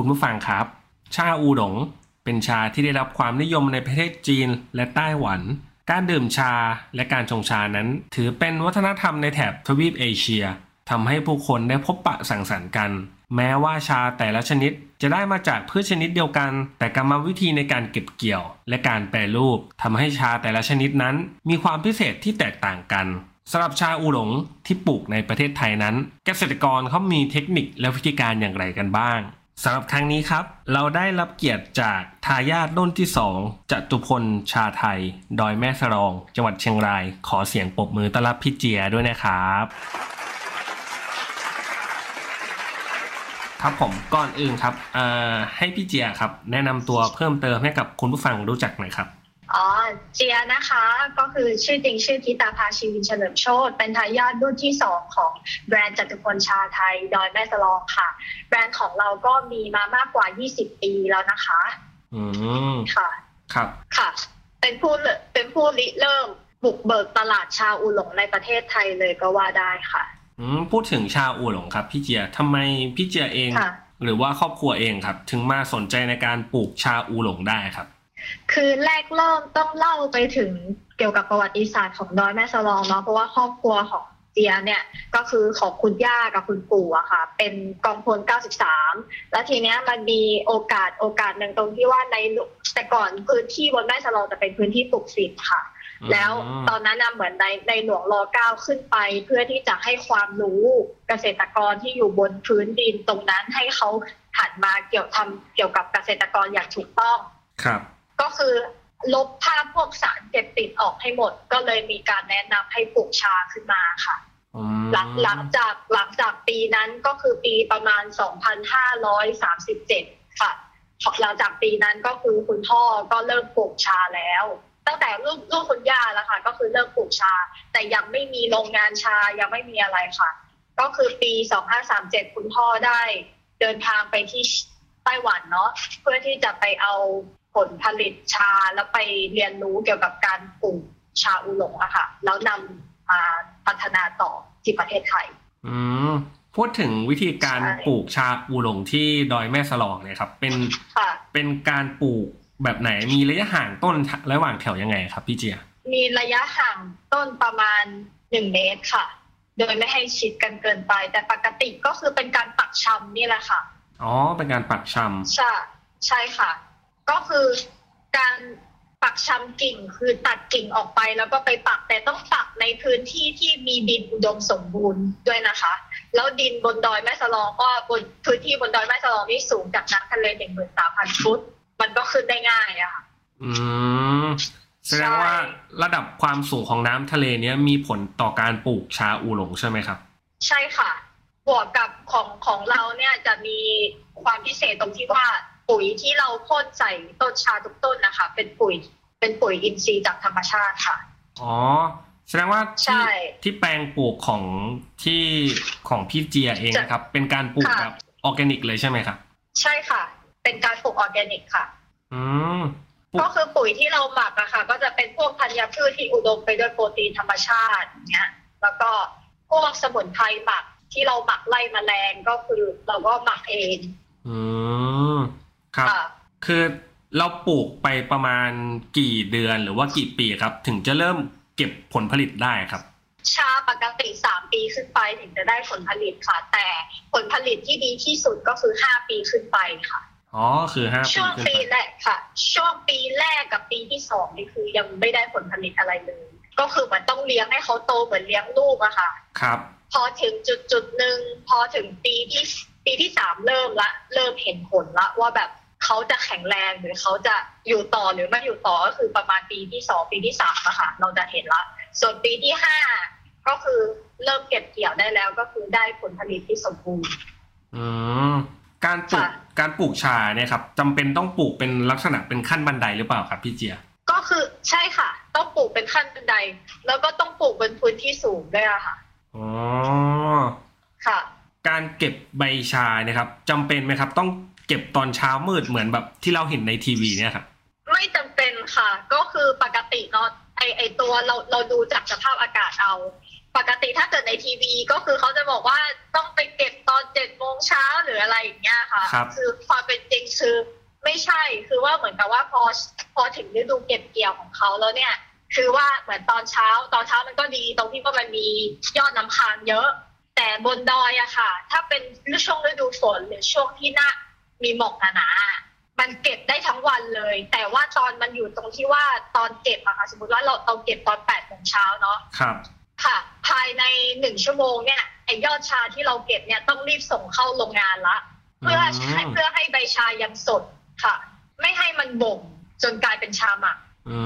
คุณผู้ฟังครับ ชาอูหลงเป็นชาที่ได้รับความนิยมในประเทศจีนและไต้หวัน การดื่มชาและการชงชานั้น ถือเป็นวัฒนธรรมในแถบทวีปเอเชียทำให้ผู้คนได้พบปะสังสรรค์กัน แม้ว่าชาแต่ละชนิดจะได้มาจากพืชชนิดเดียวกัน แต่กรรมวิธีในการเก็บเกี่ยว และการแปรรูปทำให้ชาแต่ละชนิดนั้น มีความพิเศษที่แตกต่างกันสำหรับชาอูหลงที่ปลูกในประเทศไทยนั้น เกษตรกรเขามีเทคนิคและวิธีการอย่างไรกันบ้าง สำหรับครั้งนี้ครับ เราได้รับเกียรติจากทายาทรุ่นที่ 2จตุพลชาไทย ดอยแม่สรอง จังหวัดเชียงราย ขอเสียงปรบมือต้อนรับพี่เจียด้วยนะครับ ครับผมก่อนอื่นครับเอ่อให้พี่เจียครับ แนะนำตัวเพิ่มเติมให้กับคุณผู้ฟังรู้จักหน่อยครับ เจียนะคะ ก็คือชื่อจริงชื่อธิตาภาชีวินเฉลิมโชตเป็นทายาทรุ่นที่สองของแบรนด์จตุพลชาไทยดอยแม่สลองค่ะ แบรนด์ของเราก็มีมามากกว่า 20 ปีแล้วนะคะ อืมค่ะ ครับ ค่ะ เป็นผู้เริ่มเป็นผู้ริเริ่มบุกเบิกตลาดชาอูหลงในประเทศไทยเลยก็ว่าได้ค่ะ อืมพูดถึงชาอูหลงครับ พี่เจียทำไมพี่เจียเองค่ะหรือว่าครอบครัวเองครับ ถึงมาสนใจในการปลูกชาอูหลงได้ครับ คือแรกเริ่มต้องเล่าไปถึงเกี่ยวกับประวัติศาสตร์ของดอยแม่สลองเนาะเพราะว่าครอบครัวของเจียเนี่ยก็คือของคุณย่ากับคุณปู่อะค่ะ เป็นกองพล 93 แล้วทีเนี้ยมันมีโอกาสโอกาสหนึ่งตรงที่ว่าในแต่ก่อนพื้นที่บนแม่สลองจะเป็นพื้นที่ปลูกฝิ่นค่ะอืมแล้วตอนนั้นน่ะเหมือนในในหลวงรอเก้าขึ้นไป เพื่อที่จะให้ความรู้เกษตรกรที่อยู่บนพื้นดินตรงนั้นให้เขาหันมาเกี่ยวทำเกี่ยวกับเกษตรกรอย่างถูกต้องครับ ก็คือลบภาพพวกสารเสพติดออกให้หมด ก็เลยมีการแนะนำให้ปลูกชาขึ้นมาค่ะอืมหลังหลังจากหลังจากปีนั้นก็คือปีประมาณ 2,537 ค่ะหลังจากปีนั้นก็คือคุณพ่อก็เริ่มปลูกชาแล้ว ตั้งแต่ลูกลูกคุณย่าแล้วค่ะ ก็คือเริ่มปลูกชา แต่ยังไม่มีโรงงานชายังไม่มีอะไรค่ะ ก็คือปี 2537 คุณพ่อได้เดินทางไปที่ไต้หวันเนาะเพื่อที่จะไปเอา ผลผลิตชาแล้วไปเรียนรู้เกี่ยวกับการปลูกชาอูหลงอะค่ะ แล้วนำมาพัฒนาต่อที่ประเทศไทย อืมพูดถึงวิธีการใช่ปลูกชาอูหลงที่ดอยแม่สลองเนี่ยครับ เป็นค่ะเป็นการปลูกแบบไหนมีระยะห่างต้นระหว่างแถวยังไงครับพี่เจีย มีระยะห่างต้นประมาณหนึ่งเมตรค่ะ โดยไม่ให้ชิดกันเกินไป แต่ปกติก็คือเป็นการปักชำนี่แหละค่ะ อ๋อ เป็นการปักชใช่ใช่ค่ะ ก็คือการปักชำกิ่งคือตัดกิ่งออกไปแล้วก็ไปปักแต่ต้องปักในพื้นที่ที่มีดินอุดมสมบูรณ์ด้วยนะคะ แล้วดินบนดอยแม่สลองก็บนพื้นที่บนดอยแม่สลองนี่สูงจากน้ำทะเลหนึ่งหมื่นสามพันฟุต มันก็ขึ้นได้ง่ายอะค่ะำอืมแสดงว่าระดับความสูงของน้ำทะเลเนี้ยมีผลต่อการปลูกชาอูหลงใช่ไหมครับ ใช่ค่ะ บวกกับของของเราเนี่ยจะมีความพิเศษตรงที่ว่า ปุ๋ยที่เราพ่นใส่ต้นชาทุกต้นนะคะ เป็นปุ๋ย เป็นปุ๋ยอินทรีย์จากธรรมชาติค่ะ อ๋อ แสดงว่าใช่ที่ที่แปลงปลูกของที่ของพี่เจียเองนะครับ เป็นการปลูกค่ะแบบออร์แกนิกเลยใช่ไหมครับใช่ค่ะ เป็นการปลูกออร์แกนิกค่ะ อืมปลูกก็คือปุ๋ยที่เราหมักอะค่ะ ก็จะเป็นพวกธัญพืชที่อุดมไปด้วยโปรตีนธรรมชาติอย่างเงี้ย แล้วก็พวกสมุนไพรหมักที่เราหมักไล่แมลงก็คือเราก็หมักเอง อืม ครับค่ะคือเราปลูกไปประมาณกี่เดือนหรือว่ากี่ปีครับ ถึงจะเริ่มเก็บผลผลิตได้ครับ ชาปกติสามปีขึ้นไปถึงจะได้ผลผลิตค่ะ แต่ผลผลิตที่ดีที่สุดก็คือห้าปีขึ้นไปค่ะอ๋อคือห้าปีช่วงขึ้นปีไปแรกค่ะ ช่วงปีแรกกับปีที่สองนี่คือยังไม่ได้ผลผลิตอะไรเลย ก็คือเหมือนต้องเลี้ยงให้เขาโตเหมือนเลี้ยงลูกอะค่ะ ครับ พอถึงจุดจุดๆหนึ่งพอถึงปีที่ปีปีที่สามเริ่มละ เริ่มเห็นผลละว่าแบบ เขาจะแข็งแรงหรือเขาจะอยู่ต่อหรือไม่อยู่ต่อก็คือประมาณปีที่สองปีที่สามอะค่ะเราจะเห็นละ ส่วนปีที่ห้าก็คือเริ่มเก็บเกี่ยวได้แล้วก็คือได้ผลผลิตที่สมบูรณ์อืมการปลูกค่ะการปลูกชาเนี่ยครับจำเป็นต้องปลูกเป็นลักษณะเป็นขั้นบันไดหรือเปล่าครับพี่เจีย ก็คือใช่ค่ะ ต้องปลูกเป็นขั้นบันได แล้วก็ต้องปลูกบนพื้นที่สูงด้วยอะค่ะอ๋อค่ะ การเก็บใบชาเนี่ยครับจำเป็นไหมครับ ต้อง เก็บตอนเช้ามืดเหมือนแบบที่เราเห็นในทีวีเนี่ยครับไม่จำเป็นค่ะ ก็คือปกติเนาะไอไอตัวเราเราดูจากสภาพอากาศเอา ปกติถ้าเกิดในทีวีก็คือเขาจะบอกว่าต้องไปเก็บตอนเจ็ดโมงเช้าหรืออะไรอย่างเงี้ยค่ะครับอความเป็นจริงคือไม่ใช่คือว่าเหมือนกับว่าพอพอถึงฤดูเก็บเกี่ยวของเขาแล้วเนี่ย คือว่าเหมือนตอนเช้า ตอนเช้ามันก็ดีตรงที่ว่ามันมียอดน้ำค้างเยอะ แต่บนดอยอะค่ะ ถ้าเป็นช่วงฤดูฝนหรือช่วงที่หน้า มีหมอกหนาๆมันเก็บได้ทั้งวันเลย แต่ว่าตอนมันอยู่ตรงที่ว่าตอนเก็บอะค่ะ สมมติว่าเราเราเก็บตอนแปดโมงเช้าเนาะครับ ค่ะ ภายในหนึ่งชั่วโมงเนี่ยไอยอดชาที่เราเก็บเนี่ยต้องรีบส่งเข้าโรงงานละ เพื่ออืมให้เพื่อให้ใบชายังสดค่ะ ไม่ให้มันบ่มจนกลายเป็นชาหมักอื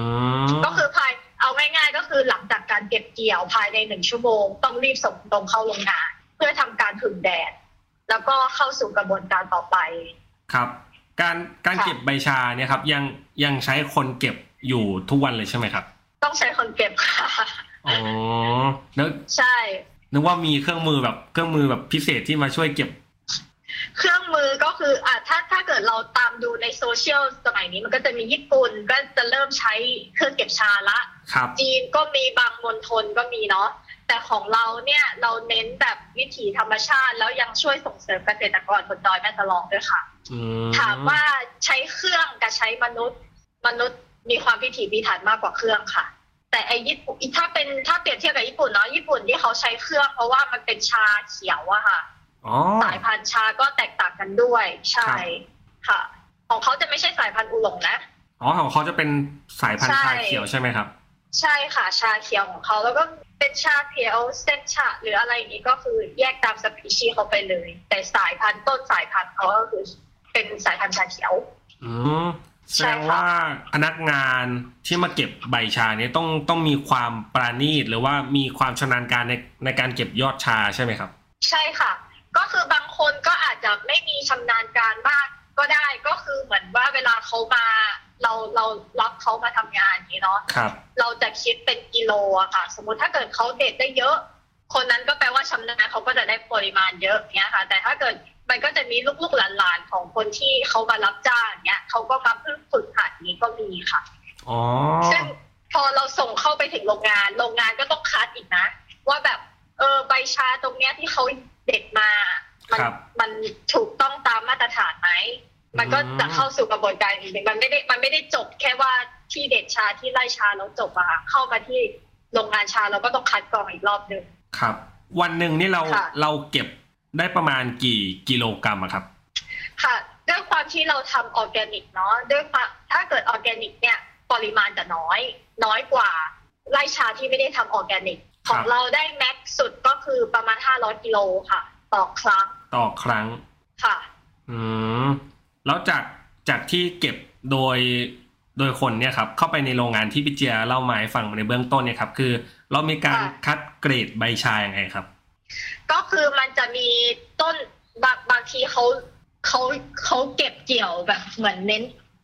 มก็คือภายเอาง่ายๆก็คือหลังจากการเก็บเกี่ยวภายในหนึ่งชั่วโมง ต้องรีบส่งตรงเข้าโรงงาน เพื่อทำการผึ่งแดด แล้วก็เข้าสู่กระบวนการต่อไป ครับ การการค่ะเก็บใบชาเนี่ยครับ ยังยังใช้คนเก็บอยู่ทุกวันเลยใช่ไหมครับ ต้องใช้คนเก็บค่ะอ๋อนึกใช่นึกว่ามีเครื่องมือแบบเครื่องมือแบบพิเศษที่มาช่วยเก็บ เครื่องมือก็คืออะถ้าถ้าเกิดเราตามดูในโซเชียลสมัยนี้มันก็จะมีญี่ปุ่นก็จะเริ่มใช้เครื่องเก็บชาละครับจีนก็มีบางมณฑลก็มีเนาะ แต่ของเราเนี่ยเราเน้นแบบวิถีธรรมชาติ แล้วยังช่วยส่งเสริมเกษตรกรบนดอยแม่สลองด้วยค่ะอืถามว่าใช้เครื่องกับใช้มนุษย์ มนุษย์มีความพิถีพิถันมากกว่าเครื่องค่ะ แต่ไอ้ญี่ปุ่นถ้าเป็นถ้าเปรียบเทียบกับญี่ปุ่นเนาะญี่ปุ่นที่เขาใช้เครื่อง เพราะว่ามันเป็นชาเขียวอะค่ะอ๋อสายพันธุ์ชาก็แตกต่างกันด้วยใช่ค่ะ ของเขาจะไม่ใช่สายพันธุ์อูหลงนะอ๋อของเขาจะเป็นสายพันธุ์ใช่ชาเขียวใช่ไหมครับ ใช่ค่ะ ชาเขียวของเขาแล้วก็ เป็นชาเขียวเส้นชาหรืออะไรอย่างนี้ก็คือแยกตามสปีชีส์เขาไปเลย แต่สายพันธุ์ต้นสายพันธุ์เขาก็คือเป็นสายพันธุ์ชาเขียวอืมแสใช่ดงค่ะว่าพนักงานที่มาเก็บใบชาเนี่ยต้องต้องมีความปราณีตหรือว่ามีความชำนาญการในในการเก็บยอดชาใช่ไหมครับ ใช่ค่ะ ก็คือบางคนก็อาจจะไม่มีชำนาญการมากก็ได้ก็คือเหมือนว่าเวลาเขามาเราเรารับเขามาทำงานอย่างนี้ เนาะครับ เราจะคิดเป็นกิโลอะค่ะ สมมุติถ้าเกิดเขาเด็ดได้เยอะ คนนั้นก็แปลว่าชำนาญเขาก็จะได้ปริมาณเยอะเนี้ยค่ะ แต่ถ้าเกิดมันก็จะมีลูกๆหลานๆของคนที่เขามารับจ้างเนี้ยเขาก็มาเพิ่งฝึกหัดนี้ก็มีค่ะอ๋อซึ่งพอเราส่งเข้าไปถึงโรงงาน โรงงานก็ต้องคัดอีกนะ ว่าแบบเออใบชาตรงเนี้ยที่เขาเด็ดมา มันครับมันถูกต้องตามมาตรฐานไหมมันก็จะเข้าสู่กระบวนการอีกหนึ่งมันไม่ได้มันไม่ได้จบแค่ว่า ที่เด็ดชาที่ไล่ชาแล้วจบอะค่ะเข้ามาที่โรงงานชาเราก็ต้องคัดกรองอีกรอบหนึ่งครับ วันหนึ่งนี่เราค่ะเราเก็บได้ประมาณกี่กิโลกรัมอะครับ ค่ะด้วยความที่เราทำออร์แกนิกเนาะด้วยความถ้าเกิดออร์แกนิกเนี่ยปริมาณจะน้อย น้อยกว่าไร่ชาที่ไม่ได้ทำออร์แกนิกครับของเราได้ max สุดก็คือประมาณ500กิโลค่ะ ต่อครั้ง ต่อครั้งค่ะ อืมแล้วจากจากที่เก็บโดย โดยคนเนี่ยครับเข้าไปในโรงงานที่พี่เจียเล่ามาให้ฟังในเบื้องต้นเนี่ยครับคือ เรามีการค่ะคัดเกรดใบชาอย่างไงครับ ก็คือมันจะมีต้นบางบางทีเขาเขาเขาเก็บเกี่ยวแบบเหมือนเน้น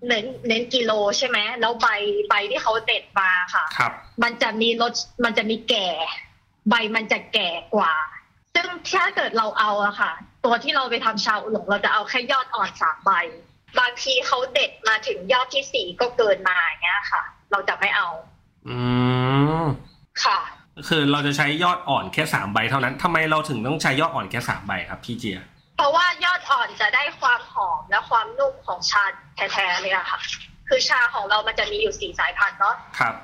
เน้นเน้นกิโลใช่ไหมแล้วใบใบที่เขาเด็ดมาค่ะครับมันจะมีรสมันจะมีแก่ ใบมันจะแก่กว่า ซึ่งถ้าเกิดเราเอาอะค่ะ ตัวที่เราไปทำชาอุหลงเราจะเอาแค่ยอดอ่อนสามใบ บางทีเขาเด็ดมาถึงยอดที่สี่ก็เกินมาอย่างเงี้ยค่ะ เราจะไม่เอา อืมค่ะ คือเราจะใช้ยอดอ่อนแค่สามใบเท่านั้นทำไมเราถึงต้องใช้ยอดอ่อนแค่สามใบครับพี่เจีย เพราะว่ายอดอ่อนจะได้ความหอมและความนุ่มของชาแท้ๆเลยอะค่ะ คือชาของเรามันจะมีอยู่สี่สายพันธุ์เนาะครับ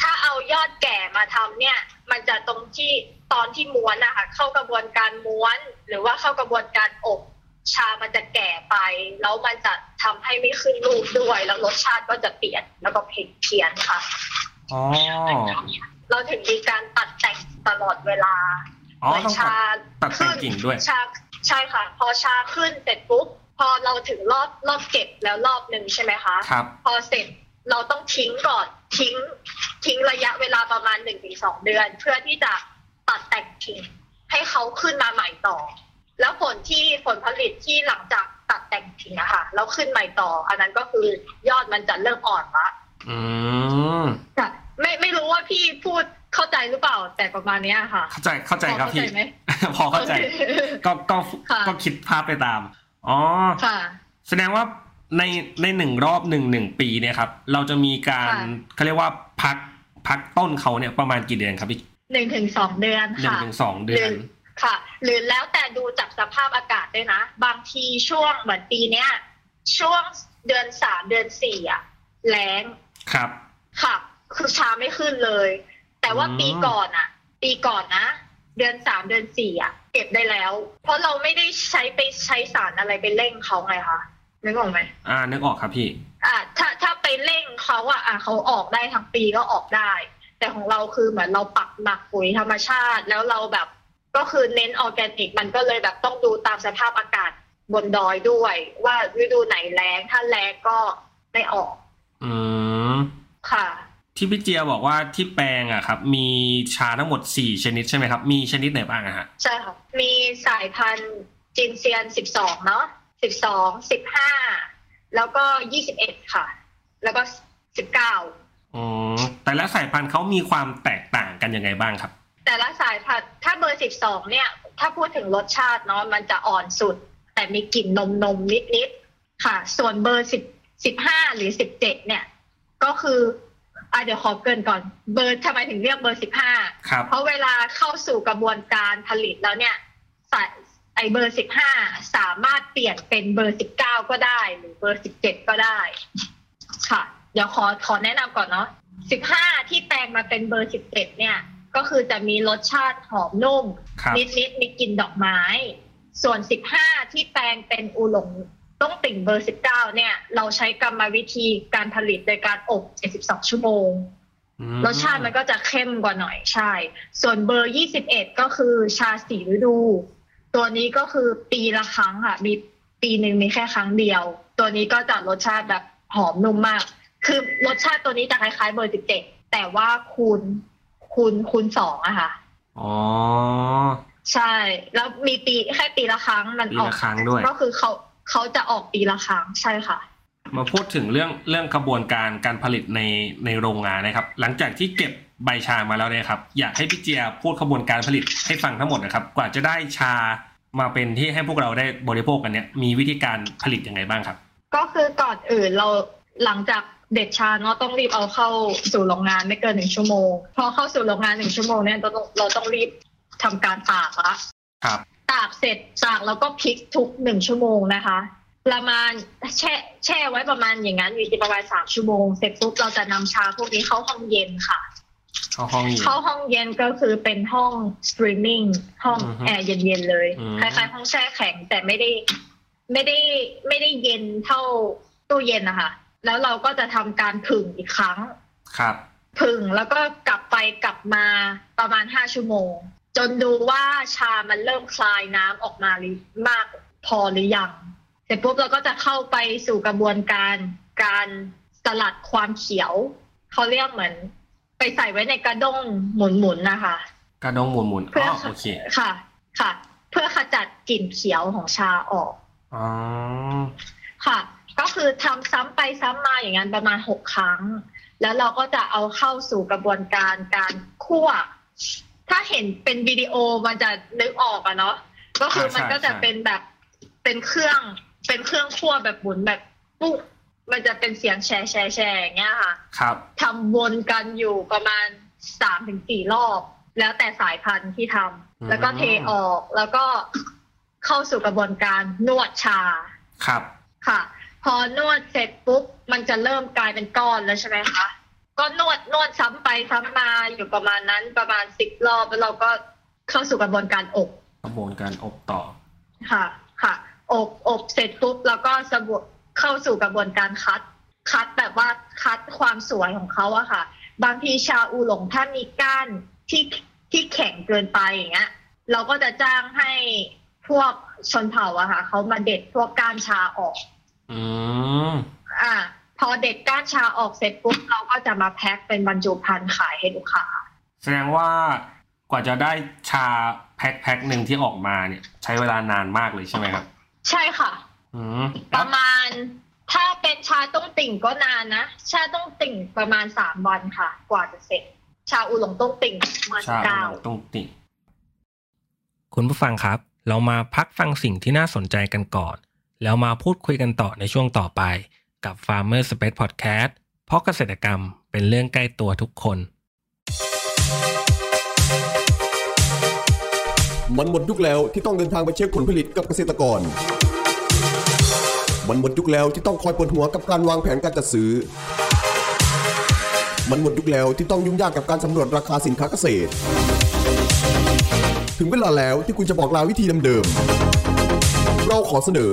ถ้าเอายอดแก่มาทำเนี่ย มันจะตรงที่ตอนที่ม้วนนะคะเข้ากระบวนการม้วน หรือว่าเข้ากระบวนการอบ ชามันจะแก่ไป แล้วมันจะทำให้ไม่ขึ้นรูปด้วย แล้วรสชาติก็จะเปลี่ยนแล้วก็เผ็ดเพี้ยนค่ะอ๋อเราถึงมีการตัดแต่งตลอดเวลาอ๋อเหมือนต้องตัดชาตัดแต่งกิ่งด้วยชาใช่ค่ะ พอชาขึ้นเสร็จปุ๊บพอเราถึงรอบรอบเก็บแล้วรอบหนึ่งใช่ไหมคะครับพอเสร็จเราต้องทิ้งก่อนทิ้ง ทิ้งระยะเวลาประมาณหนึ่งถึงสองเดือน เพื่อที่จะตัดแต่งทิ้งให้เขาขึ้นมาใหม่ต่อ แล้วผลที่ผลผลิตที่หลังจากตัดแต่งทิ้งอะค่ะแล้วขึ้นใหม่ต่อ อันนั้นก็คือยอดมันจะเริ่มอ่อนละอืมค่ะไม่ไม่รู้ว่าพี่พูดเข้าใจหรือเปล่า แต่ประมาณเนี้ยค่ะ เข้าใจเข้าใจครับพอพี่เข้าใจไหมพอเข้าใจ ก็ก็ค่ะก็คิดภาพไปตามอ๋อค่ะ แสดงว่าในในหนึ่งรอบหนึ่งหนึ่งปีเนี่ยครับ เราจะมีการค่ะเขาเรียกว่าพักพักต้นเขาเนี่ยประมาณกี่เดือนครับพี่หนึ่งถึงสองเดือนหนึ่งค่ะถึงสองเดือนหรือ ค่ะ หรือแล้วแต่ดูจากสภาพอากาศด้วยนะ บางทีช่วงเหมือนปีเนี้ยช่วงเดือนสามเดือนสี่อะแล้งครับ ค่ะ คือชาไม่ขึ้นเลย แต่ว่าอืมปีก่อนอะปีก่อนนะ เดือนสามเดือนสี่อะเก็บได้แล้ว เพราะเราไม่ได้ใช้ไปใช้สารอะไรไปเร่งเขาไงคะนึกออกไหมอ่านึกออกครับพี่ อะถ้าถ้าไปเร่งเขาอะอะเขาออกได้ทั้งปีก็ออกได้ แต่ของเราคือเหมือนเราปักหมักปุ๋ยธรรมชาติ แล้วเราแบบ ก็คือเน้นออร์แกนิกมันก็เลยแบบต้องดูตามสภาพอากาศบนดอยด้วย ว่าฤดูไหนแล้งถ้าแล้งก็ไม่ออก อืมค่ะ ที่พี่เจียบอกว่าที่แปลงอะครับ มีชาทั้งหมดสี่ชนิดใช่ไหมครับ มีชนิดไหนบ้างอะฮะใช่ค่ะมีสายพันธุ์จินเซียนสิบสองเนาะสิบสองสิบห้าแล้วก็ยี่สิบเอ็ดค่ะ แล้วก็สิบเก้าอ๋อแต่ละสายพันธุ์เขามีความแตกต่างกันยังไงบ้างครับ แต่ละสายพันธุ์ถ้าเบอร์สิบสองเนี่ย ถ้าพูดถึงรสชาติเนาะมันจะอ่อนสุด แต่มีกลิ่นนมนมนิดนิดๆค่ะ ส่วนเบอร์สิบสิบห้าหรือสิบเจ็ดเนี่ย ก็คืออะเดี๋ยวขอเกรินก่อนเบอร์ทำไมถึงเรียกเบอร์สิบห้าครับเพราะเวลาเข้าสู่กระบวนการผลิตแล้วเนี่ยสายไอเบอร์สิบห้าสามารถเปลี่ยนเป็นเบอร์สิบเก้าก็ได้ หรือเบอร์สิบเจ็ดก็ได้ ค่ะ เดี๋ยวขอขอแนะนำก่อนเนาะสิบห้าที่แปลงมาเป็นเบอร์สิบเจ็ดเนี่ย ก็คือจะมีรสชาติหอมนุ่มครับนิดนิดๆมีกลิ่นดอกไม้ ส่วนสิบห้าที่แปลงเป็นอูหลงต้องติ่งเบอร์สิบเก้าเนี่ย เราใช้กรรมวิธีการผลิตโดยการอบ 72 ชั่วโมงอืมรสชาติมันก็จะเข้มกว่าหน่อยใช่ ส่วนเบอร์ 21 ก็คือชาสีฤดู ตัวนี้ก็คือปีละครั้งค่ะมีปีหนึ่งมีแค่ครั้งเดียว ตัวนี้ก็จะรสชาติแบบหอมนุ่มมาก คือรสชาติตัวนี้จะคล้ายๆเบอร์ 17 แต่ว่าคูณ คูณคูณสองอะค่ะ อ๋อ ใช่ แล้วมีปีแค่ปีละครั้งมันปีออกละครั้งด้วย ก็คือเขาเขาจะออกปีละครั้งใช่ค่ะ มาพูดถึงเรื่องเรื่องกระบวนการการผลิตในในโรงงานนะครับ หลังจากที่เก็บใบชามาแล้วเนี่ยครับ อยากให้พี่เจียพูดกระบวนการผลิตให้ฟังทั้งหมดนะครับ กว่าจะได้ชามาเป็นที่ให้พวกเราได้บริโภคกันเนี่ยมีวิธีการผลิตยังไงบ้างครับ ก็คือก่อนอื่นเราหลังจาก เด็ดชาเนาะต้องรีบเอาเข้าสู่โรงงานไม่เกินหนึ่งชั่วโมง พอเข้าสู่โรงงานหนึ่งชั่วโมงเนี่ยเราต้องเราต้องรีบทำการตากละครับ ตากเสร็จตากแล้วก็พลิกทุกหนึ่งชั่วโมงนะคะ ประมาณแช่แช่ไว้ประมาณอย่างนั้นอยู่ที่ประมาณสามชั่วโมง เสร็จปุ๊บเราจะนำชาพวกนี้เข้าห้องเย็นค่ะ เข้าห้องเย็นเข้าห้องเย็นก็คือเป็นห้องสตรีมมิ่งห้องอือฮึแอร์เย็นๆเลยอืมคล้ายๆห้องแช่แข็งแต่ไม่ได้ ไม่ได้ไม่ได้เย็นเท่าตู้เย็นนะคะ แล้วเราก็จะทำการผึ่งอีกครั้ง ครับผึ่งแล้วก็กลับไปกลับมาประมาณห้าชั่วโมง จนดูว่าชามันเริ่มคลายน้ำออกมาหรือมากพอหรือยัง เสร็จปุ๊บเราก็จะเข้าไปสู่กระบวนการการสลัดความเขียว เขาเรียกเหมือน ไปใส่ไว้ในกระด้งหมุนๆนะคะ กระดองหมุนหมุนๆเพื่อ๋ออโอเคค่ะ ค่ะ เพื่อขจัดกลิ่นเขียวของชาออกอ๋อค่ะ ก็คือทำซ้ำไปซ้ำมาอย่างนั้นประมาณหกครั้ง แล้วเราก็จะเอาเข้าสู่กระบวนการการคั่ว ถ้าเห็นเป็นวิดีโอมันจะนึกออกอะเนาะก็คือมันก็จะเป็นแบบเป็นเครื่อง เป็นเครื่องคั่วแบบหมุนแบบปุ๊บมันจะเป็นเสียงแชร์แชร์แชร์อย่างเงี้ยค่ะ ครับทำวนกันอยู่ประมาณสามถึงสี่รอบ แล้วแต่สายพันธุ์ที่ทำแล้วก็เทออกแล้วก็เข้าสู่กระบวนการนวดชาครับค่ะ พอนวดเสร็จปุ๊บมันจะเริ่มกลายเป็นก้อนแล้วใช่ไหมคะก็นวดนวดซ้ำไปซ้ำมาอยู่ประมาณนั้นประมาณสิบรอบแล้วเราก็เข้าสู่กระบวนการอบกระบวนการอบต่อค่ะ ค่ะ อบอบเสร็จปุ๊บแล้วก็สบเข้าสู่กระบวนการคัด คัดแบบว่าคัดความสวยของเขาอะค่ะ บางทีชาอูหลงถ้ามีก้านที่ที่แข็งเกินไปอย่างเงี้ย เราก็จะจ้างให้พวกชนเผ่าอะค่ะเขามาเด็ดพวกก้านชาออก อืมอ่า พอเด็ดก้านชาออกเสร็จปุ๊บเราก็จะมาแพ็คเป็นบรรจุภัณฑ์ขายให้ลูกค้าแสดงว่ากว่าจะได้ชาแพ็คแพ็คหนึ่งที่ออกมาเนี่ย ใช้เวลานานมากเลยใช่ไหมครับ ใช่ค่ะอืมประมาณถ้าเป็นชาต้งติ่งก็นานนะ ชาต้งติ่งประมาณสามวันค่ะ กว่าจะเสร็จ ชาอูหลงต้งติ่งเมื่อชาเก้าต้องติ่ง คุณผู้ฟังครับ เรามาพักฟังสิ่งที่น่าสนใจกันก่อน แล้วมาพูดคุยกันต่อในช่วงต่อไป กับ Farmer Space Podcast เพราะเกษตรกรรมเป็นเรื่องใกล้ตัวทุกคน มันหมดยุคแล้วที่ต้องเดินทางไปเช็คผลผลิตกับเกษตรกร มันหมดยุคแล้วที่ต้องคอยปวดหัวกับการวางแผนการจัดซื้อ มันหมดยุคแล้วที่ต้องยุ่งยากกับการสำรวจราคาสินค้าเกษตร ถึงเวลาแล้วที่คุณจะบอกลาวิธีเดิมๆเราขอเสนอ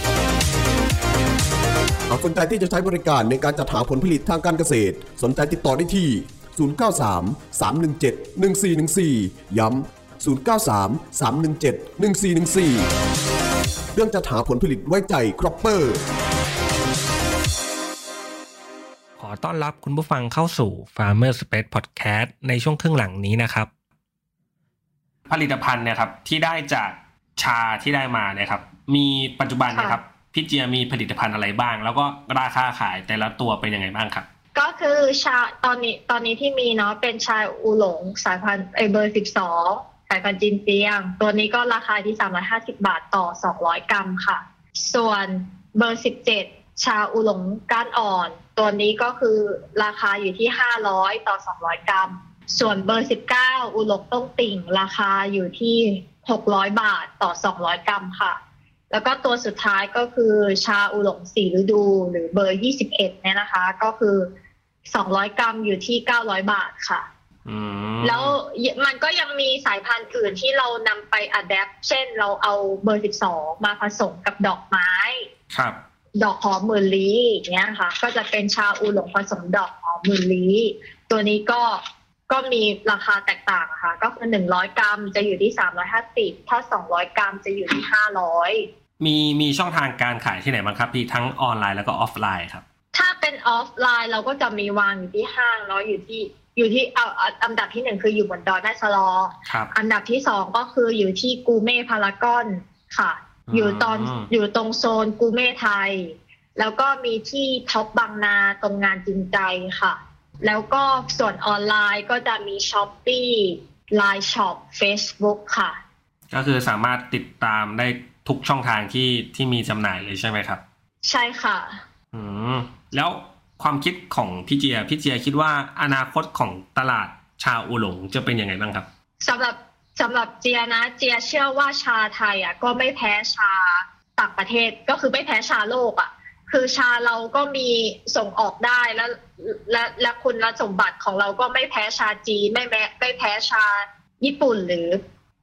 หากสนใจที่จะใช้บริการในการจัดหาผลผลิตทางการเกษตร สนใจติดต่อได้ที่ 093 317 1414 ย้ำ 093 317 1414 เรื่องจัดหาผลผลิตไว้ใจ Cropper ขอต้อนรับคุณผู้ฟังเข้าสู่ Farmer Space Podcast ในช่วงครึ่งหลังนี้นะครับ ผลิตภัณฑ์เนี่ยครับที่ได้จากชาที่ได้มาเนี่ยครับมีปัจจุบันเนะครับ พี่เจียมีผลิตภัณฑ์อะไรบ้าง แล้วก็ราคาขายแต่ละตัวเป็นยังไงบ้างครับ ก็คือชาตอนนี้ตอนนี้ที่มีเนาะเป็นชาอูหลงสายพันธุ์เอเบอร์สิบสองสายพันธุ์จีนเตียง ตัวนี้ก็ราคาที่สามร้อยห้าสิบาทต่อสองร้อยกรัมค่ะ ส่วนเบอร์สิบเจ็ดชาอูหลงก้านอ่อน ตัวนี้ก็คือราคาอยู่ที่ห้าร้อยต่อสองร้อยกรัม ส่วนเบอร์สิบเก้าอูหลงต้งติ่ง ราคาอยู่ที่หกร้อยบาทต่อสองร้อยกรัมค่ะ แล้วก็ตัวสุดท้ายก็คือชาอูหลงสีฤดู หรือเบอร์21เนี่ยนะคะ ก็คือ200กรัมอยู่ที่900บาทค่ะอืมแล้วมันก็ยังมีสายพันธุ์อื่นที่เรานำไปอัดแอปเช่นเราเอาเบอร์12มาผสมกับดอกไม้ ครับ ดอกหอมหมื่นลี้อย่างเงี้ยค่ะ ก็จะเป็นชาอูหลงผสมดอกหอมหมื่นลี้ตัวนี้ก็ก็มีราคาแตกต่างค่ะ ก็คือ100กรัมจะอยู่ที่350ถ้า200กรัมจะอยู่ที่500 มีมีช่องทางการขายที่ไหนบ้างครับพี่ทั้งออนไลน์แล้วก็ออฟไลน์ครับ ถ้าเป็นออฟไลน์เราก็จะมีวางอยู่ที่ห้างเนาะอยู่ที่อยู่ที่เอาเอาอันดับที่หนึ่งคืออยู่บนดอยแม่สลอครับอันดับที่สองก็คืออยู่ที่กูเม่พารากอนค่ะอืมอยู่ตอนอยู่ตรงโซนกูเม่ไทย แล้วก็มีที่ Tops บางนาตรงงานจริงใจค่ะ แล้วก็ส่วนออนไลน์ก็จะมี Shopee Line Shop เฟซบุ๊กค่ะ ก็คือสามารถติดตามได้ ทุกช่องทางที่ที่มีจำหน่ายเลยใช่ไหมครับ ใช่ค่ะ อืมแล้วความคิดของพี่เจียพี่เจียคิดว่าอนาคตของตลาดชาอูหลงจะเป็นยังไงบ้างครับสำหรับสำหรับเจียนะ เจียเชื่อว่าชาไทยอะก็ไม่แพ้ชาต่างประเทศก็คือไม่แพ้ชาโลกอะ คือชาเราก็มีส่งออกได้แล้วและและคุณสมบัติของเราก็ไม่แพ้ชาจีนไม่แม้ไม่แพ้ชาญี่ปุ่นหรือ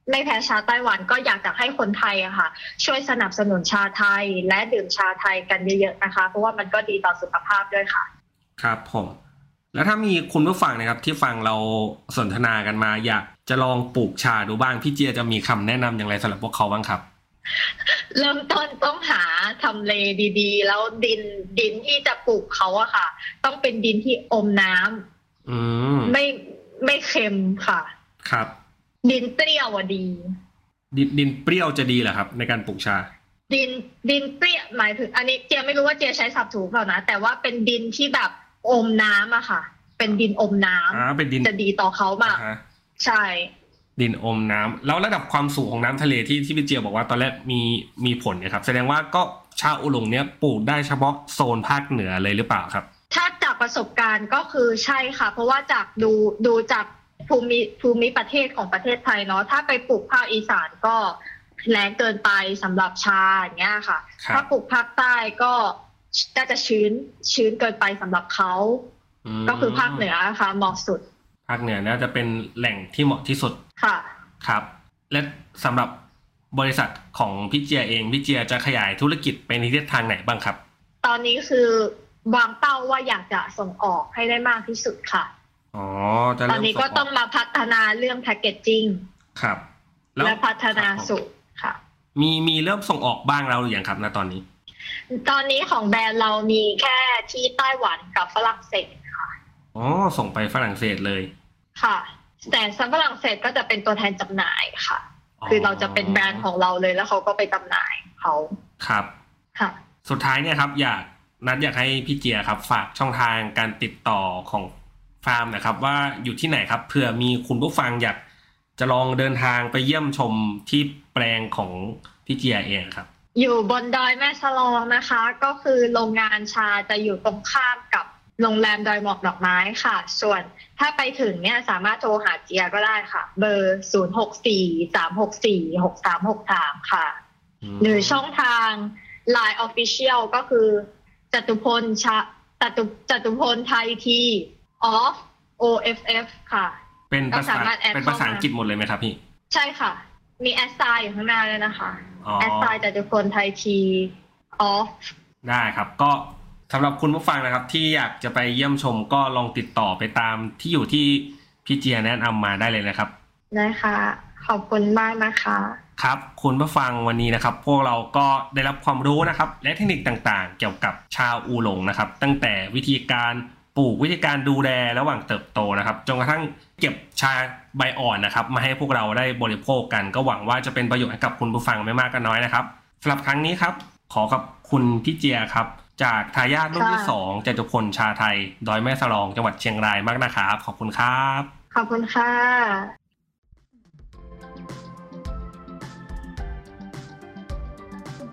ไม่แพ้ชาไต้หวันก็อยากจะให้คนไทยอะค่ะ ช่วยสนับสนุนชาไทยและดื่มชาไทยกันเยอะๆนะคะ เพราะว่ามันก็ดีต่อสุขภาพด้วยค่ะ ครับผม แล้วถ้ามีคุณผู้ฟังนะครับ ที่ฟังเราสนทนากันมา อยากจะลองปลูกชาดูบ้างพี่เจียจะมีคำแนะนำอย่างไรสำหรับพวกเขาบ้างครับเริ่มต้นต้องหาทำเลดีๆ แล้วดินดินที่จะปลูกเขาอะค่ะ ต้องเป็นดินที่อมน้ำอืมไม่ไม่เค็มค่ะ ครับ ดินเปรี้ยวอะดี ดินดินเปรี้ยวจะดีเหรอครับ ในการปลูกชา ดินดินเปรี้ยวหมายถึง อันนี้เจียไม่รู้ว่าเจียใช้ศัพท์ถูกเปล่านะ แต่ว่าเป็นดินที่แบบอมน้ำอะค่ะ เป็นดินอมน้ำอ่าเป็นดินจะดีต่อเขามากอ่าฮะใช่ ดินอมน้ำแล้วระดับความสูงของน้ำทะเลที่ที่พี่เจียบอกว่าตอนแรกมีมีผลเนะครับ แสดงว่าก็ชาอูหลงเนี้ยปลูกได้เฉพาะโซนภาคเหนือเลยหรือเปล่าครับ ถ้าจากประสบการณ์ก็คือใช่ค่ะ เพราะว่าจากดูดูจาก ภูมิภูมิประเทศของประเทศไทยเนาะถ้าไปปลูกภาคอีสานก็แรงเกินไปสำหรับชาอย่างเงี้ยค่ะครับถ้าปลูกภาคใต้ก็ก็จะชื้นชื้นเกินไปสำหรับเขามก็คือภาคเหนือค่ะเหมาะสุด ภาคเหนือน่าจะเป็นแหล่งที่เหมาะที่สุดค่ะครับ และสำหรับบริษัทของพี่เจียเองพี่เจียจะขยายธุรกิจไปในทิศทางไหนบ้างครับ ตอนนี้คือวางเป้าว่าอยากจะส่งออกให้ได้มากที่สุดค่ะ อ๋อจะตเริ่อนมนี้ก็ส่ต้องมาพัฒนาเรื่องแพคเกจจิ้งครับ และพัฒนาครับผมสูตรค่ะ มีมีเริ่มส่งออกบ้างแล้วหรือยังครับณตอนนี้ ตอนนี้ของแบรนด์เรามีแค่ที่ไต้หวันกับฝรั่งเศสค่ะอ๋อส่งไปฝรั่งเศสเลย ค่ะ แต่ฝรั่งเศสก็จะเป็นตัวแทนจำหน่ายค่ะ คือเราจะเป็นแบรนด์ของเราเลยแล้วเขาก็ไปจำหน่ายเขาครับค่ะ สุดท้ายเนี่ยครับ อยากนัดอยากให้พี่เจียครับ ฝากช่องทางการติดต่อของ ฟาร์มนะครับ ว่าอยู่ที่ไหนครับเผื่อมีคุณผู้ฟังอยากจะลองเดินทางไปเยี่ยมชมที่แปลงของพี่เจียเองครับ อยู่บนดอยแม่สลองนะคะ ก็คือโรงงานชาจะอยู่ตรงข้ามกับโรงแรมดอยหมอกดอกไม้ค่ะ ส่วนถ้าไปถึงเนี่ยสามารถโทรหาเจียก็ได้ค่ะ เบอร์ 0 6 4 3 6 4 6 3 6 3 ค่ะ หรือช่องทาง Line Official ก็คือจตุพลชาจตุจตุพลไทยที off OFF ค่ะ เป็นภาษาก็สามารถแอดเป็นภาษาเข้ามาอังกฤษหมดเลยไหมครับพี่ ใช่ค่ะ มีแอสไซน์อยู่ข้างหน้าเลยนะคะอ๋อแอสไซน์จตุพลไทยที off ได้ครับก็สำหรับคุณผู้ฟังนะครับ ที่อยากจะไปเยี่ยมชมก็ลองติดต่อไปตามที่อยู่ที่พี่เจียแนะนำมาได้เลยนะครับนะคะขอบคุณมากนะคะครับคุณผู้ฟังวันนี้นะครับ พวกเราก็ได้รับความรู้นะครับ และเทคนิคต่างๆ เกี่ยวกับชาวอูหลงนะครับ ตั้งแต่วิธีการ ปลูกวิธีการดูแลระหว่างเติบโตนะครับจนกระทั่งเก็บชาใบอ่อนนะครับ มาให้พวกเราได้บริโภคกัน ก็หวังว่าจะเป็นประโยชน์ให้กับคุณผู้ฟังไม่มากก็น้อยนะครับสำหรับครั้งนี้ครับ ขอกับคุณพี่เจียครับ จากทายาทรุ่นที่ค่ะสองจตุพลชาไทย ดอยแม่สลองจังหวัดเชียงรายมากนะครับขอบคุณครับ ขอบคุณค่ะ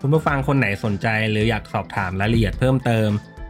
คุณผู้ฟังคนไหนสนใจหรืออยากสอบถามรายละเอียดเพิ่มเติม